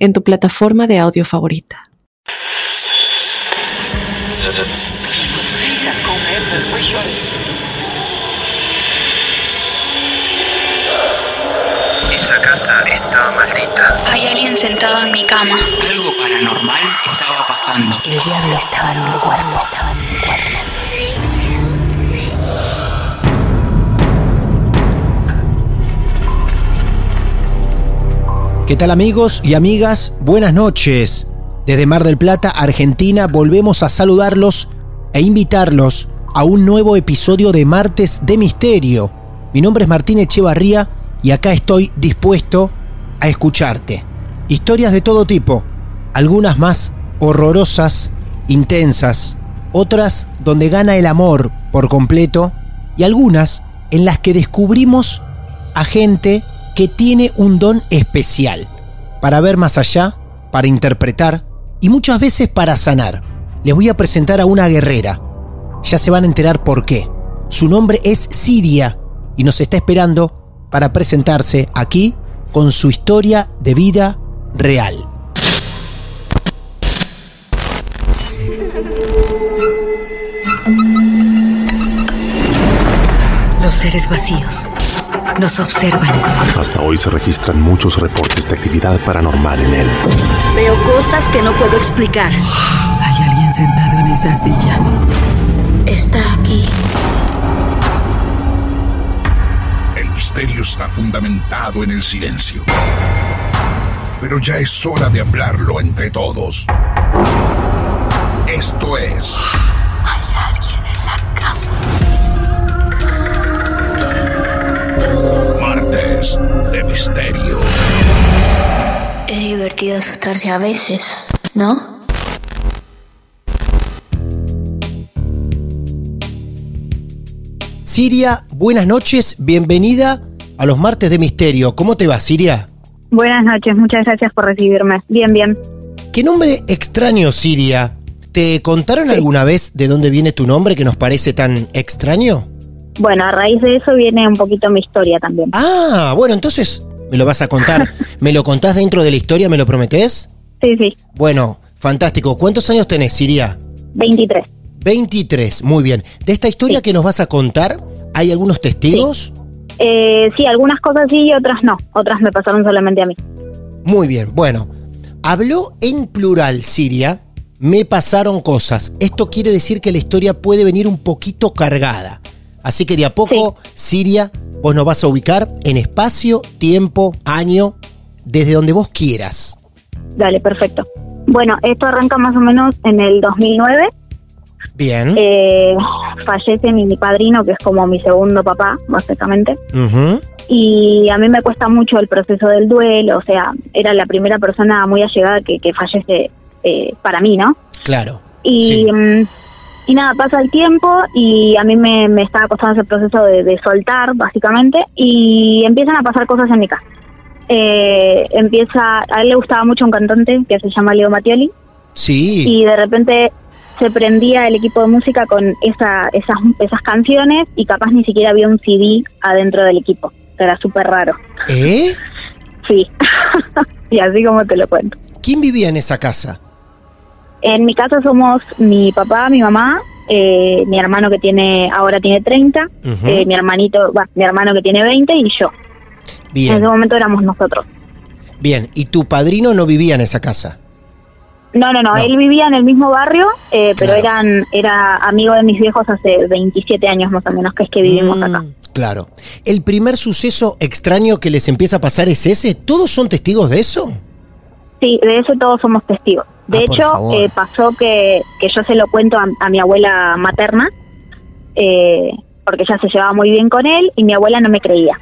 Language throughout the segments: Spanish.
en tu plataforma de audio favorita. Esa casa está maldita. Hay alguien sentado en mi cama. Algo paranormal estaba pasando. El diablo estaba en mi cuerpo, estaba en mi cuerpo. ¿Qué tal amigos y amigas? Buenas noches. Desde Mar del Plata, Argentina, volvemos a saludarlos e invitarlos a un nuevo episodio de Martes de Misterio. Mi nombre es Martín Echevarría y acá estoy dispuesto a escucharte. Historias de todo tipo, algunas más horrorosas, intensas, otras donde gana el amor por completo y algunas en las que descubrimos a gente que tiene un don especial para ver más allá, para interpretar y muchas veces para sanar. Les voy a presentar a una guerrera. Ya se van a enterar por qué. Su nombre es Siria y nos está esperando para presentarse aquí con su historia de vida real. Los seres vacíos nos observan. Hasta hoy se registran muchos reportes de actividad paranormal en él. Veo cosas que no puedo explicar. Hay alguien sentado en esa silla. Está aquí. El misterio está fundamentado en el silencio. Pero ya es hora de hablarlo entre todos. Esto es De Misterio. Es divertido asustarse a veces, ¿no? Siria, buenas noches, bienvenida a los martes de misterio. ¿Cómo te va, Siria? Buenas noches, muchas gracias por recibirme. Bien, bien. ¿Qué nombre extraño, Siria? ¿Te contaron alguna vez de dónde viene tu nombre que nos parece tan extraño? Bueno, a raíz de eso viene un poquito mi historia también. Ah, bueno, entonces me lo vas a contar. ¿Me lo contás dentro de la historia? ¿Me lo prometés? Sí, sí, Bueno, fantástico. ¿Cuántos años tenés, Siria? 23. 23, muy bien. De esta historia que nos vas a contar, ¿hay algunos testigos? Eh, sí, algunas cosas sí y otras no. Otras me pasaron solamente a mí. Muy bien, bueno. Habló en plural, Siria. Me pasaron cosas. Esto quiere decir que la historia puede venir un poquito cargada. Así que de a poco, Siria, vos nos vas a ubicar en espacio, tiempo, año, desde donde vos quieras. Dale, perfecto. Bueno, esto arranca más o menos en el 2009. Bien. Eh, fallece mi, mi padrino, que es como mi segundo papá, básicamente. Y a mí me cuesta mucho el proceso del duelo. O sea, era la primera persona muy allegada que, que fallece eh, para mí, ¿no? Claro. Y, Sí. mm, y nada, pasa el tiempo y a mí me, me estaba costando ese proceso de, de soltar, básicamente, y empiezan a pasar cosas en mi casa. Eh, empieza, a él le gustaba mucho un cantante que se llama Leo Mattioli Sí. y de repente se prendía el equipo de música con esa, esas, esas canciones y capaz ni siquiera había un CD adentro del equipo. Era súper raro. ¿Eh? Sí. y así como te lo cuento. ¿Quién vivía en esa casa? En mi casa somos mi papá, mi mamá, eh, mi hermano que tiene ahora tiene 30, Ujú. eh, mi hermanito, mi hermano que tiene 20 y yo. En Bien, ese momento éramos nosotros. bien. ¿Y tu padrino no vivía en esa casa? No, no, no, No. él vivía en el mismo barrio, eh, pero Claro. eran era amigo de mis viejos hace 27 años más o menos, que es que vivimos Mm, acá. Claro. ¿El primer suceso extraño que les empieza a pasar es ese? ¿Todos son testigos de eso? Sí, de eso todos somos testigos. De Ah, por hecho, eh, pasó que, que yo se lo cuento a, a mi abuela materna, eh, porque ella se llevaba muy bien con él y mi abuela no me creía.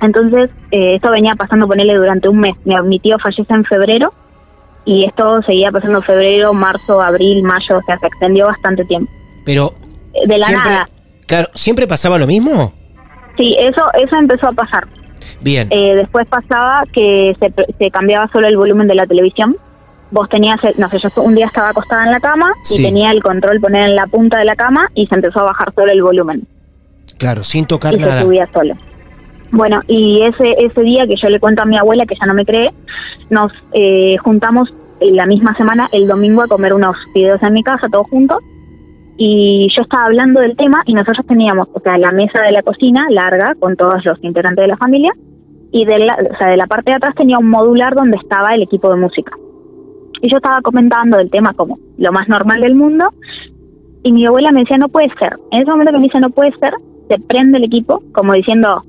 Entonces, eh, esto venía pasando con él durante un mes. Mi, mi tío fallece en febrero y esto seguía pasando febrero, marzo, abril, mayo, o sea, se extendió bastante tiempo. Pero De la siempre, nada. claro, ¿siempre pasaba lo mismo? Sí, eso, eso empezó a pasar. Bien. Eh, después pasaba que se, se cambiaba solo el volumen de la televisión. Vos tenías, el- no sé, yo un día estaba acostada en la cama Sí. y tenía el control poner en la punta de la cama y se empezó a bajar solo el volumen Claro, sin tocar y se nada. subía solo. Bueno, y ese ese día que yo le cuento a mi abuela, que ya no me cree, nos eh, juntamos en la misma semana, el domingo, a comer unos fideos en mi casa, todos juntos. Y yo estaba hablando del tema y nosotros teníamos, o sea, la mesa de la cocina larga con todos los integrantes de la familia y de la, o sea, de la parte de atrás tenía un modular donde estaba el equipo de música. Y yo estaba comentando del tema como lo más normal del mundo y mi abuela me decía, no puede ser. En ese momento que me dice, no puede ser, se prende el equipo como diciendo,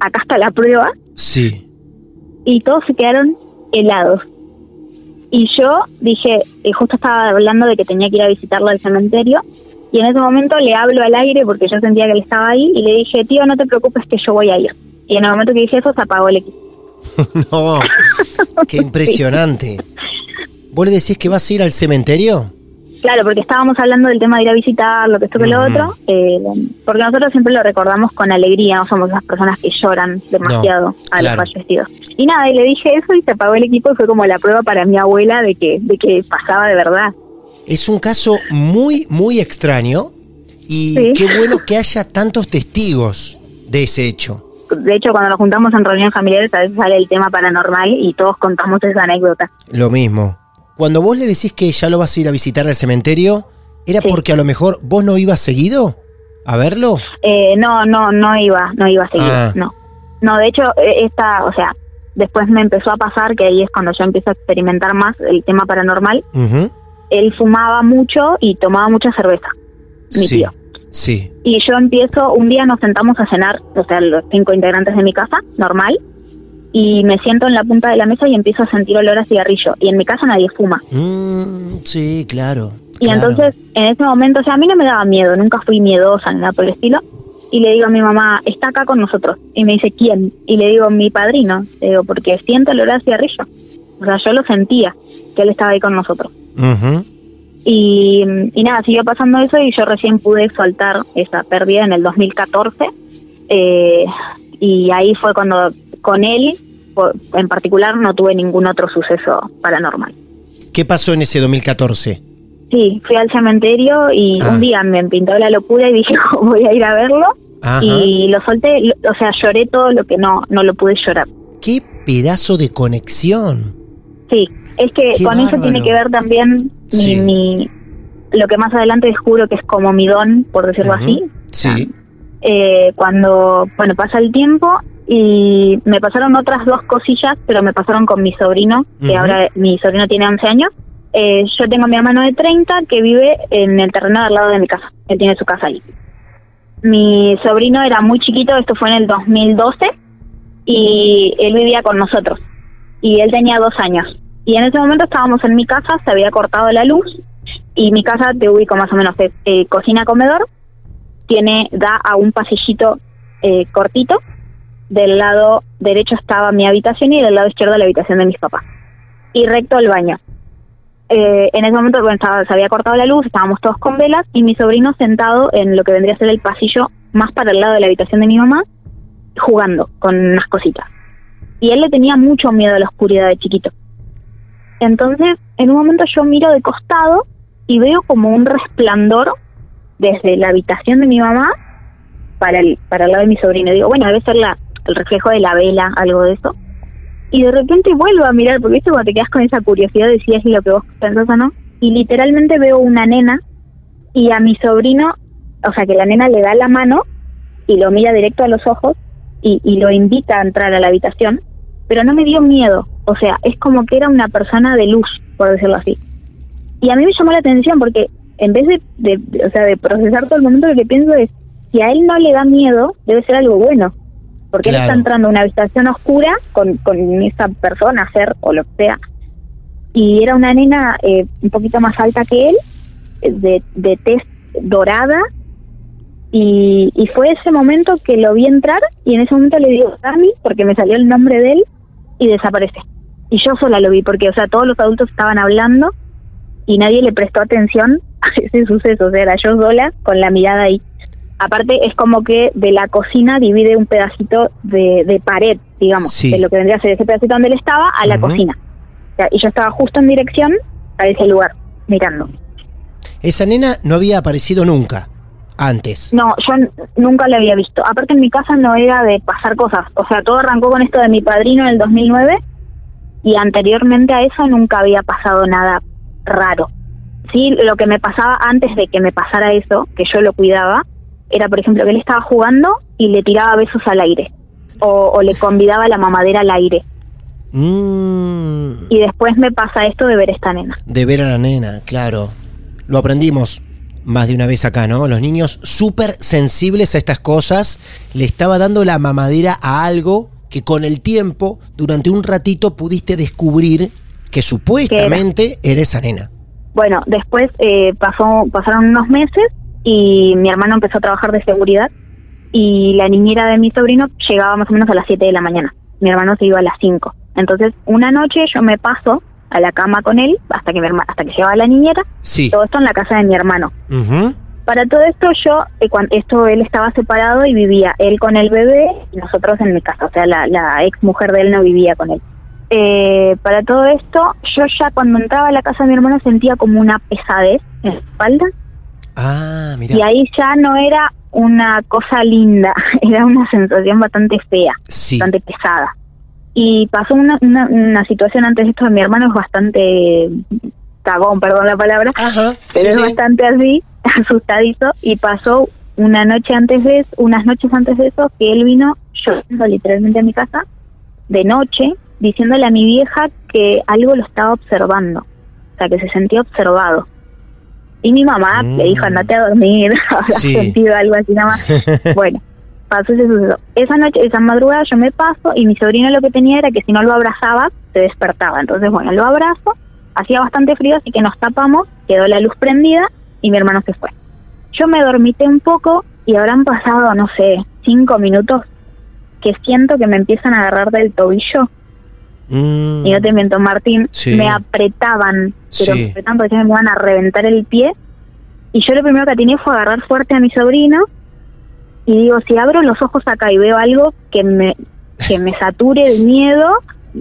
acá está la prueba Sí. y todos se quedaron helados. Y yo dije, y justo estaba hablando de que tenía que ir a visitarlo al cementerio, y en ese momento le hablo al aire porque yo sentía que él estaba ahí, y le dije, tío, no te preocupes que yo voy a ir. Y en el momento que dije eso, se apagó el equipo. no, qué impresionante. ¿Vos le decís que vas a ir al cementerio? Claro, porque estábamos hablando del tema de ir a visitarlo, que esto que lo otro, eh, porque nosotros siempre lo recordamos con alegría, no somos las personas que lloran demasiado a claro. los fallecidos. Y nada, y le dije eso y se apagó el equipo y fue como la prueba para mi abuela de que, de que pasaba de verdad. Es un caso muy, muy extraño y Sí. qué bueno que haya tantos testigos de ese hecho. De hecho, cuando nos juntamos en reuniones familiares, a veces sale el tema paranormal y todos contamos esa anécdota. Lo mismo. Cuando vos le decís que ya lo vas a ir a visitar al cementerio, ¿era Sí. porque a lo mejor vos no ibas seguido a verlo? Eh, no, no, no iba, no iba a seguir, Ah. no. No, de hecho, eh, esta, o sea, después me empezó a pasar, que ahí es cuando yo empiezo a experimentar más el tema paranormal. Él fumaba mucho y tomaba mucha cerveza, mi sí, tío. sí. Y yo empiezo, un día nos sentamos a cenar, o sea, los cinco integrantes de mi casa, normal, y me siento en la punta de la mesa y empiezo a sentir olor a cigarrillo. Y en mi casa nadie fuma. Mm, sí, claro. Y claro. entonces, en ese momento, o sea, a mí no me daba miedo, nunca fui miedosa ni nada por el estilo. Y le digo a mi mamá, está acá con nosotros. Y me dice, ¿quién? Y le digo, mi padrino. Le digo, porque siento el olor a cigarrillo. O sea, yo lo sentía, que él estaba ahí con nosotros. Y nada, siguió pasando eso y yo recién pude soltar esa pérdida en el 2014. Eh, y ahí fue cuando con él, por- en particular, no tuve ningún otro suceso paranormal. ¿Qué pasó en ese 2014? Sí, fui al cementerio y Ah. un día me pintó la locura y dije, voy a ir a verlo. Ajá. Y lo solté, o sea, lloré todo lo que no, no lo pude llorar. Qué pedazo de conexión. Sí, es que Qué con eso tiene que ver también mi, Sí. mi- lo que más adelante descubro que es como mi don, por decirlo así. Sí. Eh, cuando, bueno, pasa el tiempo y me pasaron otras dos cosillas, pero me pasaron con mi sobrino, que ahora mi sobrino tiene 11 años. Eh, yo tengo a mi hermano de 30 que vive en el terreno al lado de mi casa. Él tiene su casa ahí. Mi sobrino era muy chiquito, esto fue en el 2012, y él vivía con nosotros. Y él tenía dos años. Y en ese momento estábamos en mi casa, se había cortado la luz, y mi casa, te ubico más o menos, eh, cocina-comedor, tiene da a un pasillito eh, cortito. Del lado derecho estaba mi habitación y del lado izquierdo la habitación de mis papás. Y recto el baño. Eh, en ese momento bueno, estaba- se había cortado la luz, estábamos todos con velas y mi sobrino sentado en lo que vendría a ser el pasillo más para el lado de la habitación de mi mamá, jugando con unas cositas. Y él le tenía mucho miedo a la oscuridad de chiquito. Entonces, en un momento yo miro de costado y veo como un resplandor desde la habitación de mi mamá para el, para el lado de mi sobrino. Digo, bueno, debe ser la, el reflejo de la vela, algo de eso. Y de repente vuelvo a mirar, porque viste cuando te quedas con esa curiosidad de si es lo que vos pensás o no. Y literalmente veo una nena y a mi sobrino, o sea que la nena le da la mano y lo mira directo a los ojos y, lo invita a entrar a la habitación, pero no me dio miedo. O sea, es como que era una persona de luz, por decirlo así. Y a mí me llamó la atención porque en vez de, de- o sea, de procesar todo el momento, lo que pienso es, si a él no le da miedo, debe ser algo bueno. Porque él está entrando a una habitación oscura con, con esa persona, ser o lo que sea. Y era una nena eh, un poquito más alta que él, eh, de, de tez dorada. Y, y fue ese momento que lo vi entrar y en ese momento le digo Dami, porque me salió el nombre de él, y desaparece. Y yo sola lo vi, porque, o sea, todos los adultos estaban hablando y nadie le prestó atención a ese suceso. O sea, era yo sola con la mirada ahí. Aparte, es como que de la cocina divide un pedacito de, de pared, digamos, Sí. de lo que vendría a ser ese pedacito donde él estaba a la cocina. O sea, y yo estaba justo en dirección a ese lugar, mirando. Esa nena no había aparecido nunca antes. No, yo nunca la había visto. Aparte en mi casa no era de pasar cosas. O sea, todo arrancó con esto de mi padrino en el 2009 y anteriormente a eso nunca había pasado nada raro. Sí, lo que me pasaba antes de que me pasara eso, que yo lo cuidaba, era por ejemplo que él estaba jugando y le tiraba besos al aire. O, o le convidaba la mamadera al aire. Mm, Y después me pasa esto de ver esta nena. de ver a la nena, claro. Lo aprendimos más de una vez acá, ¿no? Los niños súper sensibles a estas cosas. Le estaba dando la mamadera a algo que con el tiempo, durante un ratito, pudiste descubrir que supuestamente era esa nena. Bueno, después eh, pasó, pasaron unos meses y mi hermano empezó a trabajar de seguridad y la niñera de mi sobrino llegaba más o menos a las 7 de la mañana. Mi hermano se iba a las 5. Entonces, una noche yo me paso a la cama con él hasta que mi herma- hasta que llegaba la niñera. Sí. Todo esto en la casa de mi hermano. Para todo esto yo, eh, cuan- esto él estaba separado y vivía él con el bebé y nosotros en mi casa, o sea, la, la ex mujer de él no vivía con él. Eh, para todo esto, yo ya cuando entraba a la casa de mi hermano sentía como una pesadez en la espalda Ah, mira. y ahí ya no era una cosa linda, era una sensación bastante fea, Sí. bastante pesada. Y pasó una, una, una situación antes de esto de mi hermano es bastante cagón, perdón la palabra, Ajá. pero sí, es sí. bastante así, asustadizo, y pasó una noche antes de unas noches antes de eso, que él vino llorando literalmente a mi casa, de noche, diciéndole a mi vieja que algo lo estaba observando, o sea, que se sentía observado. Y mi mamá Mm. le dijo, andate a dormir, habrás Sí. sentido algo así nada más. bueno, pasó ese suceso. Esa noche, esa madrugada yo me paso y mi sobrino lo que tenía era que si no lo abrazaba, se despertaba. Entonces, bueno, lo abrazo, hacía bastante frío, así que nos tapamos, quedó la luz prendida y mi hermano se fue. Yo me dormité un poco y habrán pasado, no sé, cinco minutos que siento que me empiezan a agarrar del tobillo. Mm, Y no te miento, Martín, Sí. me apretaban, pero Sí. me apretaban porque me iban a reventar el pie. Y yo lo primero que tenía fue agarrar fuerte a mi sobrino y digo, si abro los ojos acá y veo algo que me, que me sature de miedo,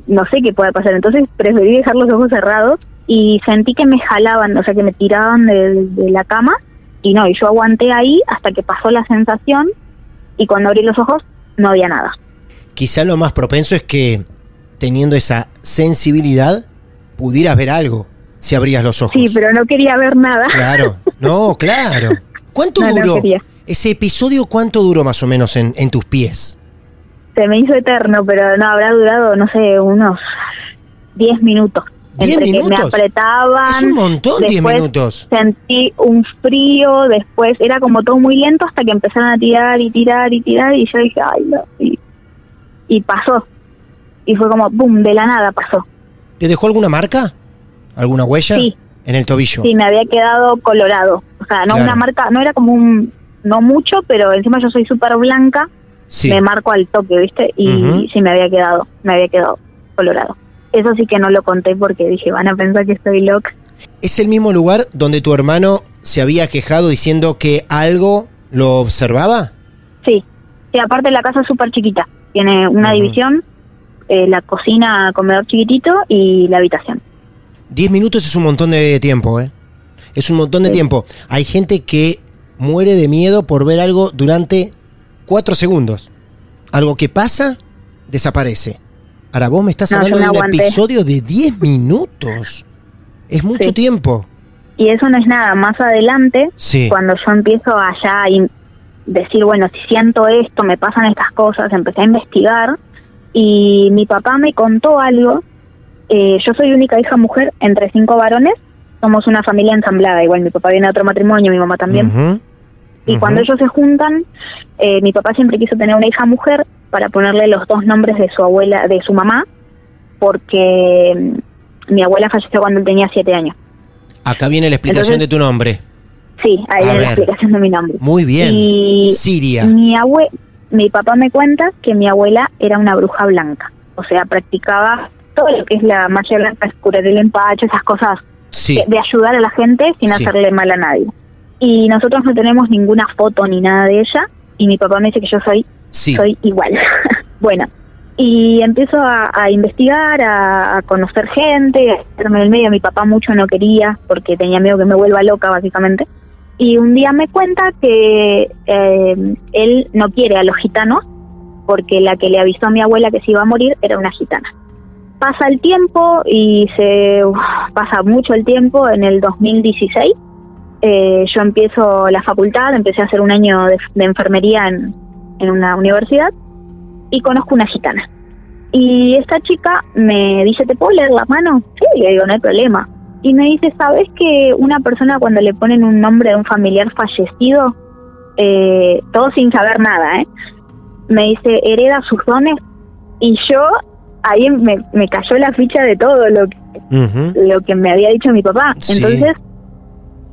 no sé qué puede pasar. Entonces preferí dejar los ojos cerrados y sentí que me jalaban, o sea, que me tiraban de, de la cama. Y no, y yo aguanté ahí hasta que pasó la sensación y cuando abrí los ojos no había nada. Quizá lo más propenso es que, teniendo esa sensibilidad, pudieras ver algo si abrías los ojos. Sí, pero no quería ver nada. Claro, no, claro. ¿Cuánto No, duró? Ese episodio, ¿cuánto duró más o menos en, en tus pies? Se me hizo eterno, pero no, habrá durado, no sé, unos 10 minutos. ¿Diez Entre que me minutos? apretaban. Es un montón, 10 después minutos. Sentí un frío, después era como todo muy lento hasta que empezaron a tirar y tirar y tirar y yo dije, ay, no. Y, y pasó. Y fue como, boom, de la nada pasó. ¿Te dejó alguna marca? ¿Alguna huella? Sí. En el tobillo. Sí, me había quedado colorado. O sea, no Claro. una marca, no era como un, no mucho, pero encima yo soy súper blanca, Sí. me marco al toque, ¿viste? Y sí me había quedado, me había quedado colorado. Eso sí que no lo conté porque dije, van a pensar que estoy loca. ¿Es el mismo lugar donde tu hermano se había quejado diciendo que algo lo observaba? Sí, sí, aparte la casa es súper chiquita. Tiene una división, eh, la cocina, comedor chiquitito y la habitación. 10 minutos es un montón de tiempo, ¿eh? Es un montón de Sí. tiempo. Hay gente que muere de miedo por ver algo durante 4 segundos. Algo que pasa, desaparece. Ahora vos me estás No, hablando de un aguanté. episodio de 10 minutos. Es mucho Sí. tiempo. Y eso no es nada, más adelante, Sí. cuando yo empiezo allá a in- decir, bueno, si siento esto, me pasan estas cosas, empecé a investigar y mi papá me contó algo. Eh, yo soy única hija mujer entre cinco varones, somos una familia ensamblada, igual mi papá viene de otro matrimonio, mi mamá también. Y cuando ellos se juntan, eh, mi papá siempre quiso tener una hija mujer para ponerle los dos nombres de su abuela, de su mamá, porque mm, mi abuela falleció cuando él tenía siete años. Acá viene la explicación Entonces- de tu nombre. Sí, ahí viene la explicación de mi nombre. Muy bien. Y Siria. mi abue mi papá me cuenta que mi abuela era una bruja blanca, o sea, practicaba todo lo que es la magia blanca, curar el empacho, esas cosas Sí. de, de ayudar a la gente sin Sí. hacerle mal a nadie. Y nosotros no tenemos ninguna foto ni nada de ella, y mi papá me dice que yo soy Sí. soy igual. bueno, y empiezo a, a investigar, a, a conocer gente, a hacerme en el medio. Mi papá mucho no quería porque tenía miedo que me vuelva loca, básicamente. Y un día me cuenta que eh, él no quiere a los gitanos porque la que le avisó a mi abuela que se iba a morir era una gitana. Pasa el tiempo y se pasa mucho el tiempo. En el 2016 eh, yo empiezo la facultad, empecé a hacer un año de, de enfermería en, en una universidad y conozco una gitana. Y esta chica me dice, ¿te puedo leer la mano? Sí, le digo, no hay problema. Y me dice, ¿sabes que una persona cuando le ponen un nombre de un familiar fallecido, eh, todo sin saber nada, ¿eh? me dice, hereda sus dones? Y yo, ahí me, me cayó la ficha de todo lo que lo que me había dicho mi papá. Sí. Entonces,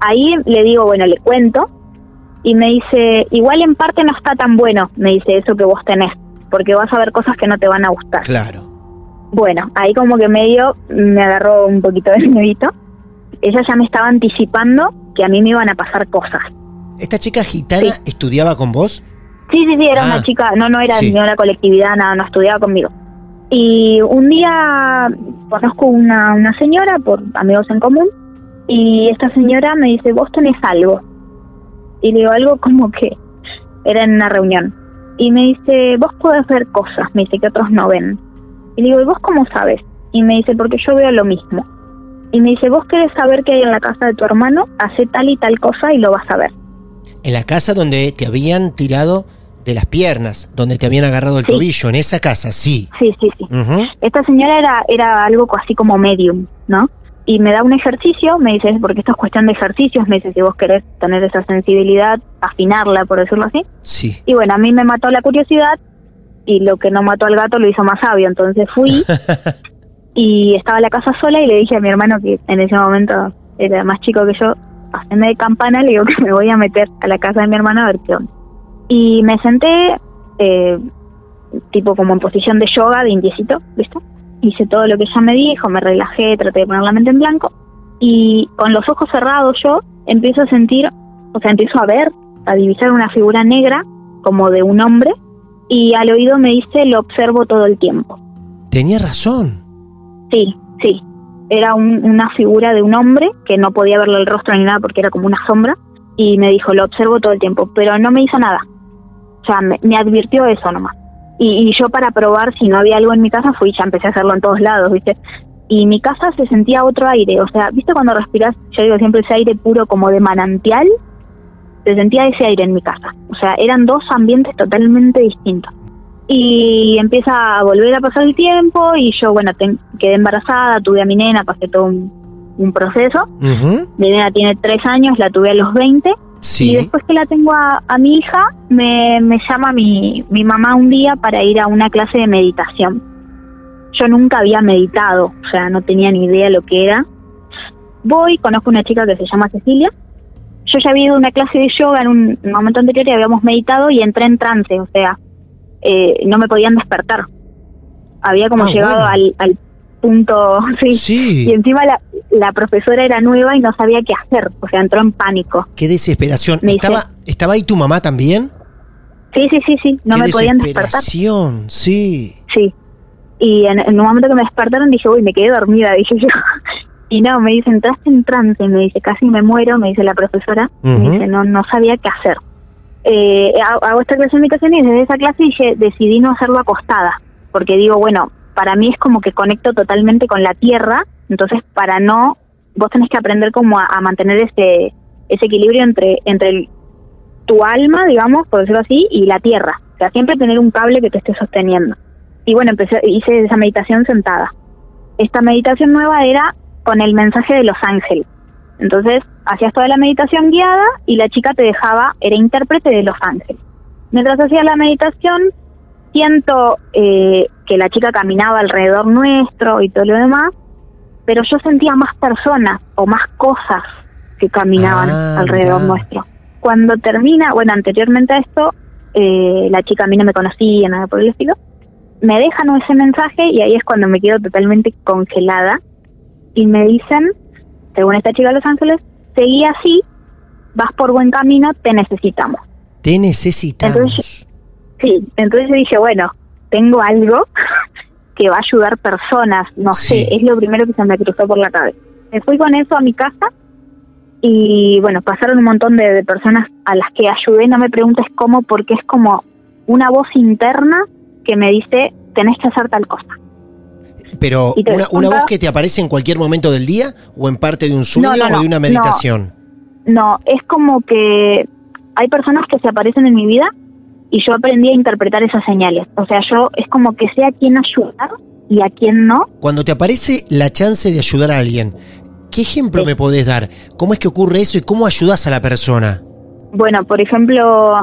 ahí le digo, bueno, le cuento y me dice, igual en parte no está tan bueno, me dice eso que vos tenés, porque vas a ver cosas que no te van a gustar. Claro. Bueno, ahí como que medio me agarró un poquito de miedito. Ella ya me estaba anticipando que a mí me iban a pasar cosas. ¿Esta chica gitana Sí. estudiaba con vos? Sí, sí, sí, era Ah. una chica, no, no era Sí. ni una colectividad, nada, no estudiaba conmigo. Y un día conozco una, una señora por amigos en común y esta señora me dice, vos tenés algo. Y le digo, algo como que era en una reunión. Y me dice, vos podés ver cosas, me dice que otros no ven. Y le digo, ¿y vos cómo sabes? Y me dice, porque yo veo lo mismo. Y me dice, vos querés saber qué hay en la casa de tu hermano, hace tal y tal cosa y lo vas a ver. En la casa donde te habían tirado de las piernas, donde te habían agarrado el Sí. tobillo, en esa casa, sí. Sí, sí, sí. Esta señora era, era algo así como medium, ¿no? Y me da un ejercicio, me dice, porque esto es cuestión de ejercicios, me dice, si vos querés tener esa sensibilidad, afinarla, por decirlo así. Sí. Y bueno, a mí me mató la curiosidad y lo que no mató al gato lo hizo más sabio, entonces fui y estaba en la casa sola y le dije a mi hermano, que en ese momento era más chico que yo, haceme de campana, le digo que me voy a meter a la casa de mi hermano a ver qué onda. Y me senté, eh, tipo como en posición de yoga, de indiecito, ¿viste? Hice todo lo que ella me dijo, me relajé, traté de poner la mente en blanco y con los ojos cerrados yo empiezo a sentir, o sea, empiezo a ver, a divisar una figura negra como de un hombre y al oído me dice, lo observo todo el tiempo. Tenía razón. Sí, sí. Era un- una figura de un hombre que no podía verle el rostro ni nada porque era como una sombra. Y me dijo, lo observo todo el tiempo, pero no me hizo nada. O sea, me, me advirtió eso nomás. Y, y yo para probar si no había algo en mi casa fui, ya empecé a hacerlo en todos lados, ¿viste? Y mi casa se sentía otro aire. O sea, ¿viste cuando respiras? Yo digo siempre ese aire puro como de manantial. Se sentía ese aire en mi casa. O sea, eran dos ambientes totalmente distintos y empieza a volver a pasar el tiempo y yo, bueno, ten- quedé embarazada, tuve a mi nena, pasé todo un, un proceso. Mi nena tiene tres años, la tuve a los 20 y después que la tengo a, a mi hija, me, me llama mi, mi mamá un día para ir a una clase de meditación. Yo nunca había meditado, o sea, no tenía ni idea lo que era. Voy, conozco una chica que se llama Cecilia. Yo ya había ido a una clase de yoga en un momento anterior y habíamos meditado y entré en trance, o sea, eh, no me podían despertar. Había como Ah, llegado bueno. al, al punto, sí. Sí. Y encima la, la profesora era nueva y no sabía qué hacer, o sea, entró en pánico. Qué desesperación. Me dice- ¿Estaba, ¿Estaba ahí tu mamá también? Sí, sí, sí, sí, no Qué me podían despertar. desesperación, sí. Sí. Y en, en un momento que me despertaron dije, uy, me quedé dormida, dije yo. Y no, me dice, entraste en trance, me dice, casi me muero, me dice la profesora. Ujú. Me dice, no, no sabía qué hacer. Eh, hago esta clase de meditación y desde esa clase dije, decidí no hacerlo acostada. Porque digo, bueno, para mí es como que conecto totalmente con la tierra, entonces para no, vos tenés que aprender como a, a mantener ese, ese equilibrio entre, entre el- tu alma, digamos, por decirlo así, y la tierra. O sea, siempre tener un cable que te esté sosteniendo. Y bueno, empecé, hice esa meditación sentada. Esta meditación nueva era con el mensaje de los ángeles. Entonces, hacías toda la meditación guiada y la chica te dejaba, era intérprete de los ángeles. Mientras hacía la meditación, siento eh, que la chica caminaba alrededor nuestro y todo lo demás, pero yo sentía más personas o más cosas que caminaban Ah, alrededor mirá. nuestro. Cuando termina, bueno, anteriormente a esto, eh, la chica a mí no me conocía, nada por el estilo, me dejan ese mensaje y ahí es cuando me quedo totalmente congelada y me dicen, según esta chica de Los Ángeles, seguí así, vas por buen camino, te necesitamos. Te necesitamos. Entonces, sí, entonces yo dije, bueno, tengo algo que va a ayudar personas, no Sí. sé, es lo primero que se me cruzó por la cabeza. Me fui con eso a mi casa y bueno, pasaron un montón de, de personas a las que ayudé, no me preguntes cómo, porque es como una voz interna que me dice, tenés que hacer tal cosa. Pero una, una voz que te aparece en cualquier momento del día o en parte de un sueño No, no, o de una meditación. No, es como que hay personas que se aparecen en mi vida y yo aprendí a interpretar esas señales. O sea, yo es como que sé a quién ayudar y a quién no. Cuando te aparece la chance de ayudar a alguien, ¿qué ejemplo me podés dar? ¿Cómo es que ocurre eso y cómo ayudas a la persona? Bueno, por ejemplo,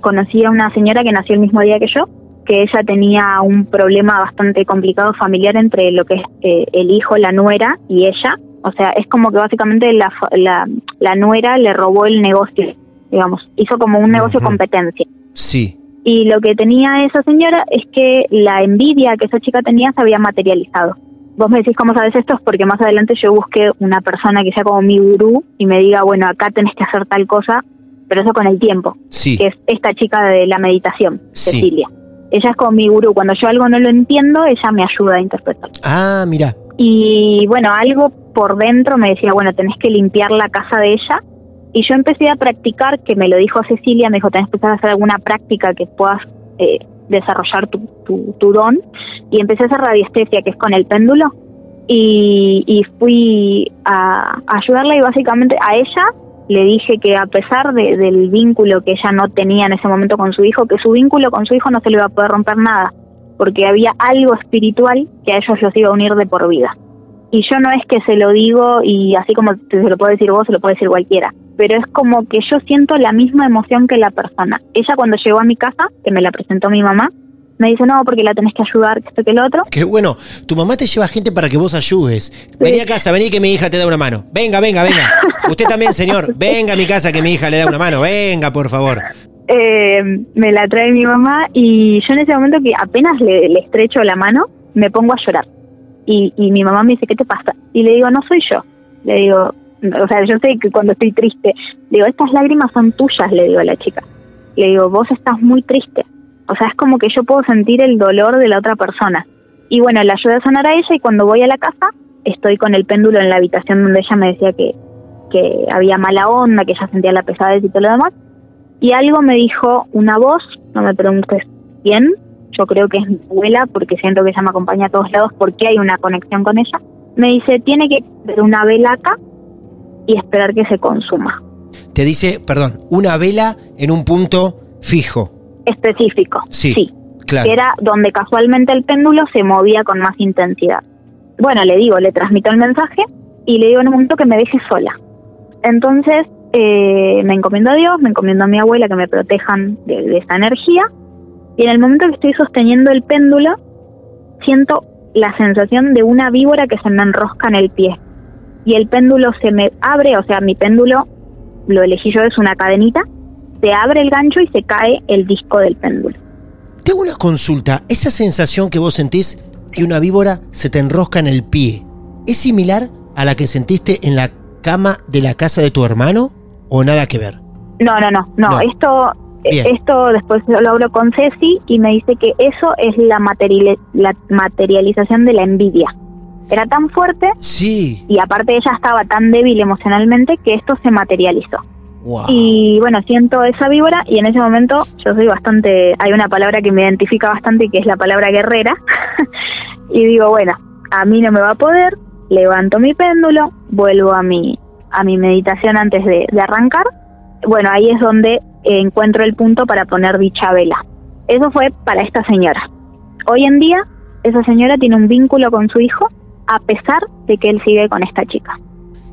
conocí a una señora que nació el mismo día que yo, que ella tenía un problema bastante complicado familiar entre lo que es eh, el hijo, la nuera y ella. O sea, es como que básicamente la, la, la nuera le robó el negocio, digamos, hizo como un negocio competencia. Sí. Y lo que tenía esa señora es que la envidia que esa chica tenía se había materializado. Vos me decís cómo sabes esto, es porque más adelante yo busqué una persona que sea como mi gurú y me diga, bueno, acá tenés que hacer tal cosa, pero eso con el tiempo, Sí. que es esta chica de la meditación, Sí. Cecilia. Ella es como mi gurú, cuando yo algo no lo entiendo, ella me ayuda a interpretar. Ah, mira. Y bueno, algo por dentro me decía, bueno, tenés que limpiar la casa de ella. Y yo empecé a practicar, que me lo dijo Cecilia, me dijo, tenés que empezar a hacer alguna práctica que puedas eh, desarrollar tu, tu, tu don. Y empecé a hacer radiestesia, que es con el péndulo. Y, y fui a, a ayudarla y básicamente a ella le dije que a pesar de- del vínculo que ella no tenía en ese momento con su hijo, que su vínculo con su hijo no se le iba a poder romper nada, porque había algo espiritual que a ellos los iba a unir de por vida. Y yo no es que se lo digo y así como se lo puede decir vos, se lo puede decir cualquiera, pero es como que yo siento la misma emoción que la persona. Ella cuando llegó a mi casa, que me la presentó mi mamá, me dice, no, porque la tenés que ayudar, que esto, que lo otro. Qué bueno. Tu mamá te lleva gente para que vos ayudes. Vení a casa, vení que mi hija te da una mano. Venga, venga, venga. Usted también, señor. Venga a mi casa que mi hija le da una mano. Venga, por favor. Eh, me la trae mi mamá y yo en ese momento que apenas le, le estrecho la mano, me pongo a llorar. Y, y mi mamá me dice, ¿qué te pasa? Y le digo, no soy yo. Le digo, o sea, yo sé que cuando estoy triste, le digo, estas lágrimas son tuyas, le digo a la chica. Le digo, vos estás muy triste. O sea, es como que yo puedo sentir el dolor de la otra persona. Y bueno, la ayudé a sanar a ella y cuando voy a la casa, estoy con el péndulo en la habitación donde ella me decía que, que había mala onda, que ella sentía la pesadez y todo lo demás. Y algo me dijo una voz, no me preguntes quién, yo creo que es mi abuela porque siento que ella me acompaña a todos lados porque hay una conexión con ella. Me dice, tiene que tener una vela acá y esperar que se consuma. Te dice, perdón, una vela en un punto fijo. Específico. Sí, claro. que era donde casualmente el péndulo se movía con más intensidad. Bueno, le digo, le transmito el mensaje y le digo en un momento que me deje sola. Entonces eh, me encomiendo a Dios, me encomiendo a mi abuela que me protejan de, de esa energía y en el momento que estoy sosteniendo el péndulo siento la sensación de una víbora que se me enrosca en el pie y el péndulo se me abre, o sea, mi péndulo lo elegí yo, es una cadenita, se abre el gancho y se cae el disco del péndulo. Te hago una consulta. Esa sensación que vos sentís que una víbora se te enrosca en el pie, ¿es similar a la que sentiste en la cama de la casa de tu hermano o nada que ver? No, no, no, no. No. Esto, Bien. esto después lo hablo con Ceci y me dice que eso es la, materiali- la materialización de la envidia. Era tan fuerte Sí. y aparte ella estaba tan débil emocionalmente que esto se materializó. Wow. Y bueno, siento esa víbora y en ese momento yo soy bastante, hay una palabra que me identifica bastante que es la palabra guerrera. y digo, bueno, a mí no me va a poder, levanto mi péndulo, vuelvo a mi, a mi meditación antes de, de arrancar. Bueno, ahí es donde encuentro el punto para poner dicha vela. Eso fue para esta señora. Hoy en día, esa señora tiene un vínculo con su hijo a pesar de que él sigue con esta chica.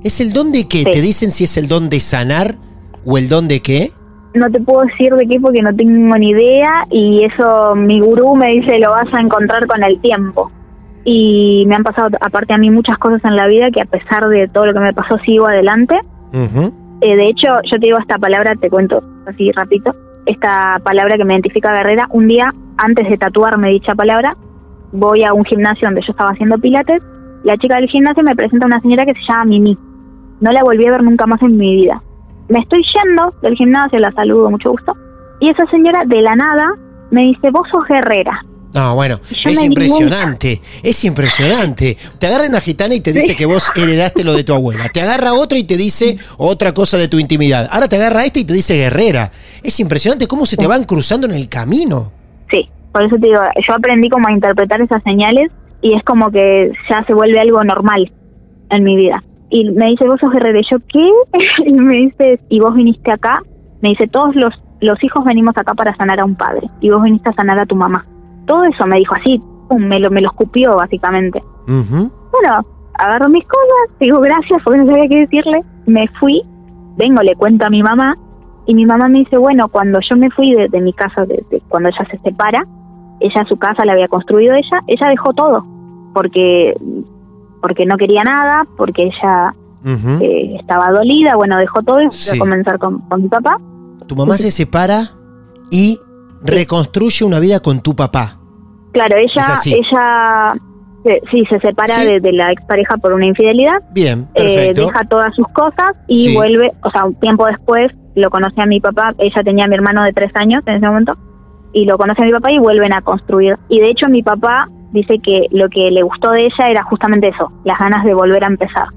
¿Es el don de qué? Sí. ¿Te dicen si es el don de sanar o el don de qué? no te puedo decir de qué porque no tengo ni idea y eso mi gurú me dice lo vas a encontrar con el tiempo. Y me han pasado aparte a mí muchas cosas en la vida que a pesar de todo lo que me pasó sigo adelante. Eh, de hecho, yo te digo esta palabra, te cuento así rapidito, esta palabra que me identifica Guerrera, un día antes de tatuarme dicha palabra, voy a un gimnasio donde yo estaba haciendo pilates. La chica del gimnasio me presenta a una señora que se llama Mimi. No la volví a ver nunca más en mi vida. Me estoy yendo del gimnasio, la saludo, mucho gusto. Y esa señora de la nada me dice, vos sos guerrera. No, bueno, es impresionante, es impresionante. Te agarra una gitana y te dice Sí. que vos heredaste lo de tu abuela. Te agarra otra y te dice otra cosa de tu intimidad. Ahora te agarra esta y te dice guerrera. Es impresionante cómo se te van cruzando en el camino. Sí, por eso te digo, yo aprendí como a interpretar esas señales y es como que ya se vuelve algo normal en mi vida. Y me dice, vos sos guerrero. Y yo, ¿qué? Y me dice, ¿y vos viniste acá? Me dice, todos los, los hijos venimos acá para sanar a un padre. Y vos viniste a sanar a tu mamá. Todo eso me dijo así, pum, me lo, me lo escupió básicamente. Bueno, agarro mis cosas, digo gracias porque no sabía qué decirle, me fui, vengo, le cuento a mi mamá y mi mamá me dice, bueno, cuando yo me fui de, de mi casa, de, de- cuando ella se separa, ella su casa la había construido ella, ella dejó todo, porque porque no quería nada, porque ella eh, estaba dolida, bueno, dejó todo y fue Sí. a comenzar con, con mi papá. Tu mamá se separa y reconstruye una vida con tu papá. Claro, ella, ella eh, sí, se separa Sí. de, de la expareja por una infidelidad Bien, eh, perfecto. deja todas sus cosas y Sí. vuelve, o sea, un tiempo después lo conoce a mi papá, ella tenía a mi hermano de tres años en ese momento, y lo conoce a mi papá y vuelven a construir. Y de hecho mi papá dice que lo que le gustó de ella era justamente eso, las ganas de volver a empezar,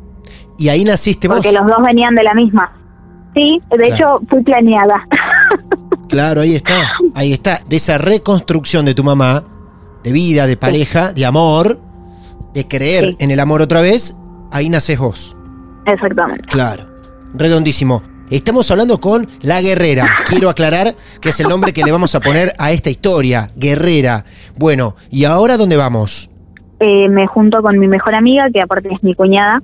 Y ahí naciste vos. porque los dos venían de la misma. Sí, de Claro. hecho fui planeada. Claro, ahí está. Ahí está. De esa reconstrucción de tu mamá, de vida, de pareja, de amor, de creer Sí. en el amor otra vez, ahí naces vos. Exactamente. Claro. Redondísimo. Estamos hablando con La Guerrera. Quiero aclarar que es el nombre que le vamos a poner a esta historia. Guerrera. Bueno, ¿y ahora dónde vamos? Eh, me junto con mi mejor amiga, que aparte es mi cuñada,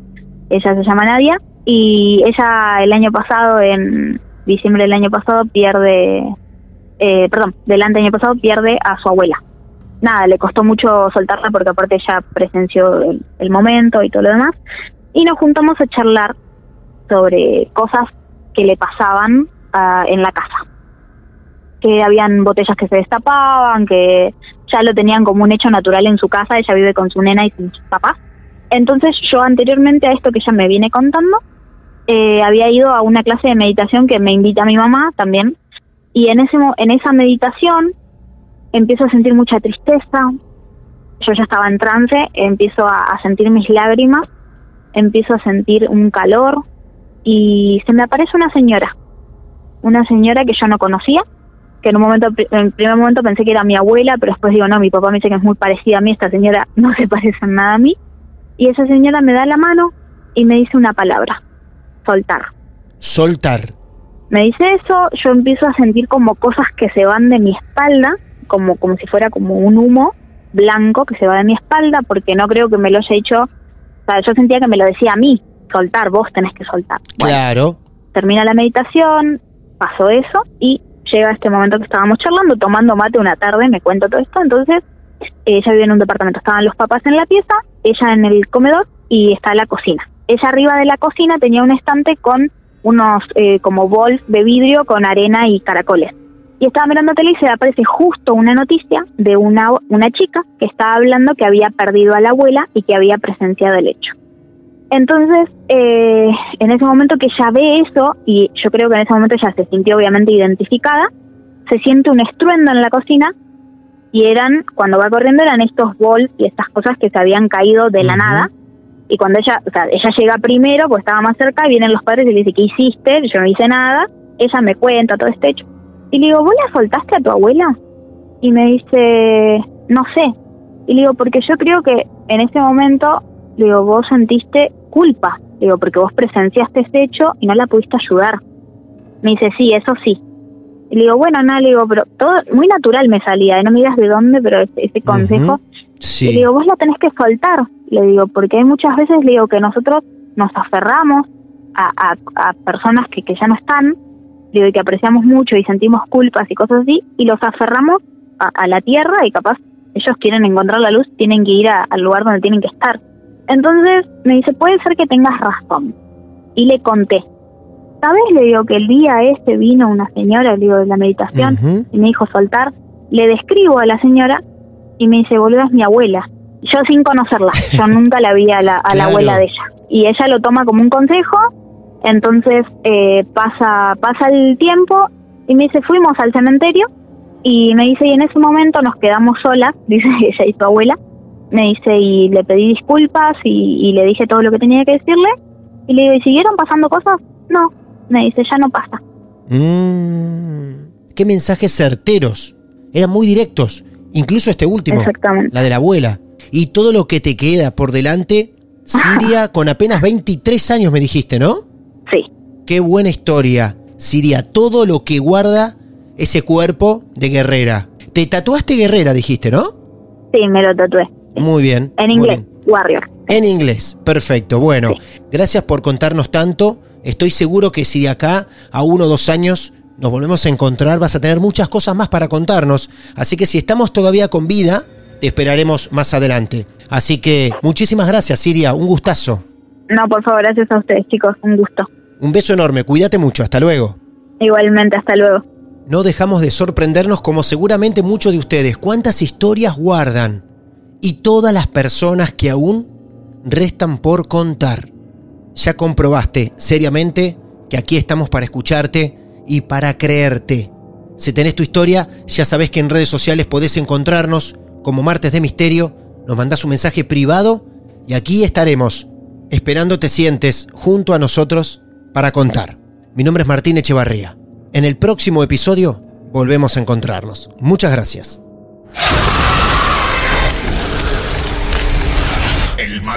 ella se llama Nadia, y ella el año pasado, en diciembre del año pasado, pierde, eh, perdón, del año pasado pierde a su abuela. Nada, le costó mucho soltarla porque aparte ella presenció el, el momento y todo lo demás, y nos juntamos a charlar sobre cosas que le pasaban ah, en la casa. Que habían botellas que se destapaban, que ya lo tenían como un hecho natural en su casa, ella vive con su nena y sus papás. Entonces yo anteriormente a esto que ella me viene contando, eh, había ido a una clase de meditación que me invita mi mamá también, y en, ese, en esa meditación empiezo a sentir mucha tristeza, yo ya estaba en trance, empiezo a sentir mis lágrimas, empiezo a sentir un calor, y se me aparece una señora, una señora que yo no conocía, que en un momento, en el primer momento pensé que era mi abuela, pero después digo, no, mi papá me dice que es muy parecida a mí, esta señora no se parece en nada a mí. Y esa señora me da la mano y me dice una palabra, soltar. Soltar. Me dice eso, yo empiezo a sentir como cosas que se van de mi espalda, como, como si fuera como un humo blanco que se va de mi espalda, porque no creo que me lo haya hecho, o sea, yo sentía que me lo decía a mí, soltar, vos tenés que soltar. Bueno, Claro. termina la meditación, pasó eso y llega este momento que estábamos charlando, tomando mate una tarde, me cuento todo esto, entonces ella vive en un departamento, estaban los papás en la pieza, ella en el comedor y está la cocina. Ella arriba de la cocina tenía un estante con unos eh, como bols de vidrio con arena y caracoles. Y estaba mirando tele y se le aparece justo una noticia de una, una chica que estaba hablando que había perdido a la abuela y que había presenciado el hecho. Entonces, eh, en ese momento que ella ve eso, y yo creo que en ese momento ella se sintió obviamente identificada, se siente un estruendo en la cocina y eran, cuando va corriendo, eran estos bols y estas cosas que se habían caído de la nada. Y cuando ella, o sea, ella llega primero, pues estaba más cerca, y vienen los padres y le dice, ¿qué hiciste? Yo no hice nada. Ella me cuenta todo este hecho. Y le digo, ¿vos la soltaste a tu abuela? Y me dice, no sé. Y le digo, porque yo creo que en ese momento, le digo, vos sentiste culpa. Digo, porque vos presenciaste ese hecho y no la pudiste ayudar. Me dice, sí, eso sí. Y le digo, bueno, no, le digo, pero todo muy natural me salía, y no me digas de dónde, pero ese, ese consejo. Le digo, vos la tenés que soltar. Le digo, porque hay muchas veces, le digo, que nosotros nos aferramos a, a, a personas que, que ya no están, digo, y que apreciamos mucho y sentimos culpas y cosas así, y los aferramos a, a la tierra y capaz ellos quieren encontrar la luz, tienen que ir al lugar donde tienen que estar. Entonces me dice, puede ser que tengas razón. Y le conté. ¿Sabes? Le digo que el día ese vino una señora, le digo, de la meditación, y me dijo soltar. Le describo a la señora y me dice, boluda, es mi abuela. Yo sin conocerla, yo nunca la vi a la, a la abuela de ella. Y ella lo toma como un consejo, entonces eh, pasa, pasa el tiempo y me dice, fuimos al cementerio y me dice, y en ese momento nos quedamos solas, dice ella y su abuela, me dice, y le pedí disculpas y, y le dije todo lo que tenía que decirle, y le digo, ¿y siguieron pasando cosas? No, me dice, ya no pasa. Mm, qué mensajes certeros. Eran muy directos. Incluso este último, Exactamente. la de la abuela. Y todo lo que te queda por delante, Siria con apenas 23 años me dijiste, ¿no? Sí, Qué buena historia. Siria, todo lo que guarda ese cuerpo de guerrera. Te tatuaste guerrera, dijiste, ¿no? sí, me lo tatué. Muy bien. En inglés, bien. Warrior. En inglés, perfecto. Bueno, gracias por contarnos tanto. Estoy seguro que si de acá a uno o dos años nos volvemos a encontrar, vas a tener muchas cosas más para contarnos. Así que si estamos todavía con vida, te esperaremos más adelante. Así que muchísimas gracias, Siria. Un gustazo. No, por favor, gracias a ustedes, chicos. Un gusto. Un beso enorme. Cuídate mucho. Hasta luego. Igualmente, hasta luego. No dejamos de sorprendernos como seguramente muchos de ustedes. ¿Cuántas historias guardan? Y todas las personas que aún restan por contar. Ya comprobaste seriamente que aquí estamos para escucharte y para creerte. Si tenés tu historia, ya sabés que en redes sociales podés encontrarnos como Martes de Misterio, nos mandás un mensaje privado y aquí estaremos, esperando te sientes junto a nosotros para contar. Mi nombre es Martín Echevarría. En el próximo episodio volvemos a encontrarnos. Muchas gracias.